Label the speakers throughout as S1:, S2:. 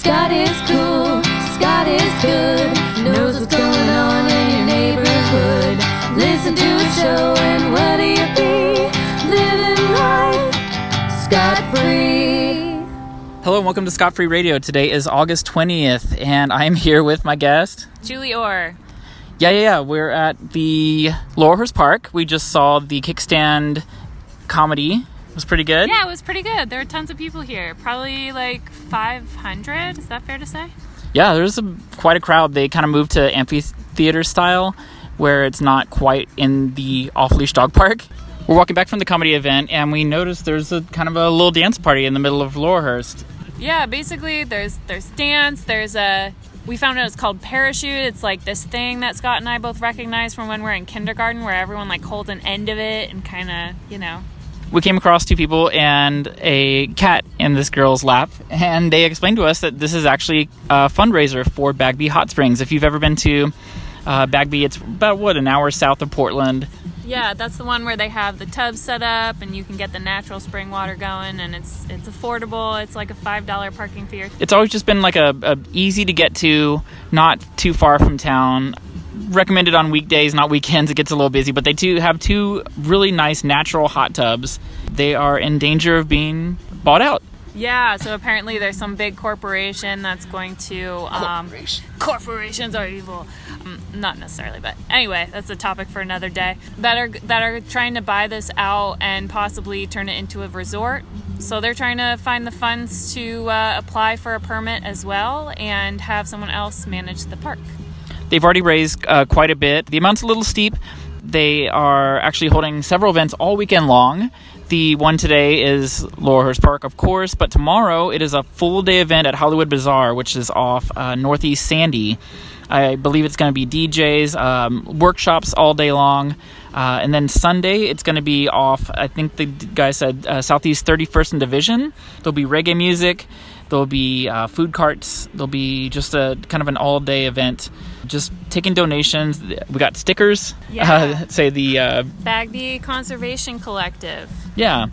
S1: Scott is cool, Scott is good, knows what's going on in your neighborhood. Listen to a show and what do you be? Living life scot free.
S2: Hello and welcome to Scott Free Radio. Today is August 20th, and I am here with my guest.
S3: Julie Orr.
S2: Yeah, yeah, yeah. We're at the Laurelhurst Park. We just saw the kickstand comedy. Was pretty good.
S3: Yeah, it was pretty good. There were tons of people here. Probably like 500. Is that fair to say?
S2: Yeah, there's a, quite a crowd. They kind of moved to amphitheater style, where it's not quite in the off-leash dog park. We're walking back from the comedy event, and we noticed there's a kind of a little dance party in the middle of Laurelhurst.
S3: Yeah, basically there's there's dance, there's a we found out it's called parachute. It's like this thing that Scott and I both recognize from when we're in kindergarten where everyone like holds an end of it and kind of, you know,
S2: we came across two people and a cat in this girl's lap, and they explained to us that this is actually a fundraiser for Bagby Hot Springs. If you've ever been to uh, Bagby, it's about what an hour south of Portland.
S3: Yeah, that's the one where they have the tub set up and you can get the natural spring water going, and it's it's affordable. It's like a five dollar parking fee.
S2: It's always just been like a, a easy to get to, not too far from town recommended on weekdays, not weekends. It gets a little busy, but they do have two really nice natural hot tubs. They are in danger of being bought out.
S3: Yeah, so apparently there's some big corporation that's going to. Um,
S2: Corporation.
S3: Corporations are evil. Um, not necessarily, but anyway, that's a topic for another day. That are that are trying to buy this out and possibly turn it into a resort. So they're trying to find the funds to uh, apply for a permit as well and have someone else manage the park.
S2: They've already raised uh, quite a bit. The amount's a little steep. They are actually holding several events all weekend long. The one today is Laurelhurst Park, of course, but tomorrow it is a full day event at Hollywood Bazaar, which is off uh, Northeast Sandy. I believe it's going to be DJs, um, workshops all day long. Uh, and then Sunday, it's going to be off, I think the guy said uh, Southeast 31st and Division. There'll be reggae music. There'll be uh, food carts. There'll be just a kind of an all day event. Just taking donations. We got stickers.
S3: Yeah.
S2: Uh, say the. Uh,
S3: Bagby Conservation Collective.
S2: yeah.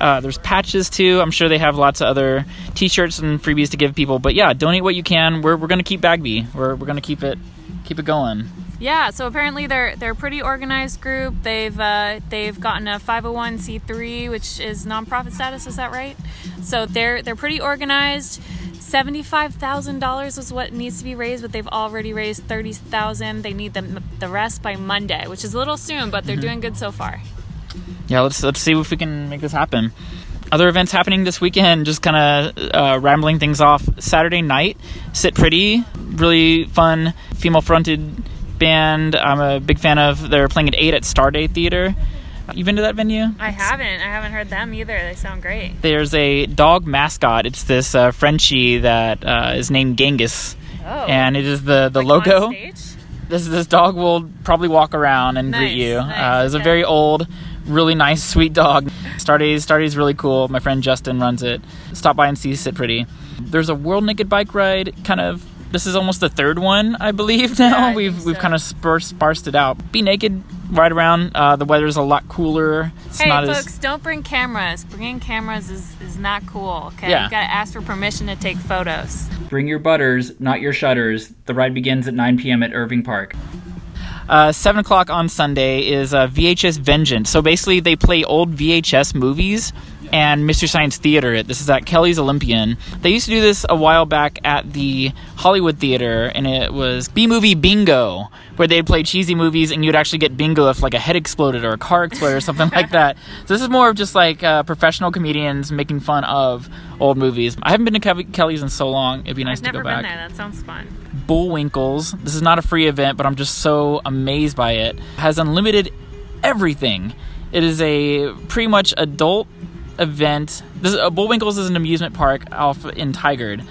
S2: Uh, there's patches too. I'm sure they have lots of other T-shirts and freebies to give people. But yeah, donate what you can. We're, we're gonna keep Bagby. We're, we're gonna keep it keep it going.
S3: Yeah, so apparently they're they're a pretty organized group. They've uh, they've gotten a 501c3, which is nonprofit status. Is that right? So they're they're pretty organized. Seventy-five thousand dollars is what needs to be raised, but they've already raised thirty thousand. They need the the rest by Monday, which is a little soon, but they're doing good so far.
S2: Yeah, let's let's see if we can make this happen. Other events happening this weekend, just kind of uh, rambling things off. Saturday night, Sit Pretty, really fun female fronted band. I'm a big fan of. They're playing at eight at Starday Theater. You've been to that venue?
S3: I haven't. I haven't heard them either. They sound great.
S2: There's a dog mascot. It's this uh, Frenchie that uh, is named Genghis,
S3: Oh,
S2: and it is the the
S3: like
S2: logo. This this dog will probably walk around and
S3: Nice,
S2: greet you.
S3: nice,
S2: uh, it's a very old, really nice, sweet dog. Stardy's Stardy's really cool. My friend Justin runs it. Stop by and see Sit Pretty. There's a World Naked Bike Ride. Kind of. This is almost the third one, I believe. Now
S3: Yeah, I
S2: we've
S3: think
S2: we've
S3: so.
S2: kind of sparsed, sparsed it out. Be naked, ride around. Uh, the weather's a lot cooler. It's
S3: Hey,
S2: not
S3: folks,
S2: as
S3: don't bring cameras. Bringing cameras is, is not cool, okay?
S2: Yeah.
S3: You gotta ask for permission to take photos.
S2: Bring your butters, not your shutters. The ride begins at 9 p.m. at Irving Park. Uh, 7 o'clock on Sunday is uh, VHS Vengeance. So basically, they play old VHS movies and Mystery Science Theater. it. This is at Kelly's Olympian. They used to do this a while back at the Hollywood Theater, and it was B Movie Bingo, where they'd play cheesy movies and you'd actually get bingo if like a head exploded or a car exploded or something like that. So this is more of just like uh, professional comedians making fun of old movies. I haven't been to Kev- Kelly's in so long. It'd be nice
S3: I've
S2: to
S3: never
S2: go
S3: been
S2: back.
S3: there. That sounds fun.
S2: Bullwinkles. This is not a free event, but I'm just so amazed by it. Has unlimited everything. It is a pretty much adult event. This uh, Bullwinkles is an amusement park off in Tigard,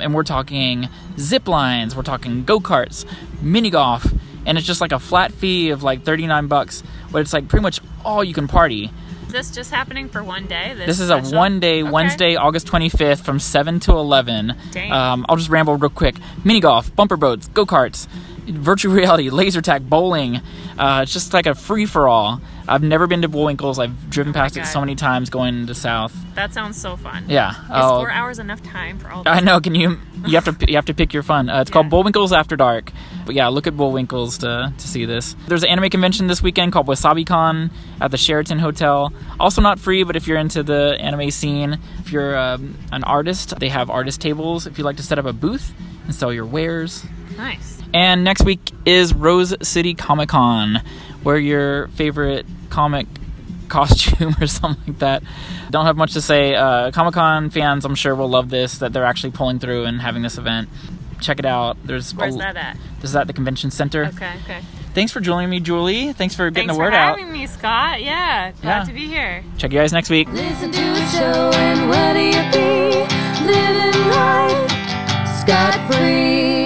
S2: and we're talking zip lines. We're talking go karts, mini golf, and it's just like a flat fee of like 39 bucks. But it's like pretty much all you can party.
S3: Is this just happening for one day?
S2: This is a one day,
S3: Okay.
S2: Wednesday, August 25th from 7 to 11.
S3: Dang.
S2: Um, I'll just ramble real quick. Mini golf, bumper boats, go karts, virtual reality, laser tag, bowling. Uh, it's just like a free for all. I've never been to Bullwinkles. I've driven past it so many times going to South.
S3: That sounds so fun.
S2: Yeah.
S3: Is
S2: Oh,
S3: four hours enough time for all?
S2: I know. Can you? You have to. You have to pick your fun. Uh, it's called
S3: Yeah.
S2: Bullwinkles After Dark. But yeah, look at Bullwinkles to to see this. There's an anime convention this weekend called WasabiCon at the Sheraton Hotel. Also not free, but if you're into the anime scene, if you're um, an artist, they have artist tables. If you like to set up a booth and sell your wares.
S3: Nice.
S2: And next week is Rose City Comic Con, where your favorite comic costume or something like that. Don't have much to say. Uh, Comic Con fans, I'm sure, will love this that they're actually pulling through and having this event. Check it out. There's
S3: Where's
S2: a,
S3: that at?
S2: This is at the convention center.
S3: Okay. Okay.
S2: Thanks for joining me, Julie. Thanks for getting
S3: Thanks
S2: the word out.
S3: Thanks for
S2: out.
S3: having me, Scott. Yeah. Glad
S2: Yeah.
S3: to be here.
S2: Check you guys next week.
S1: Listen to a show and what do you be? Living life scot free.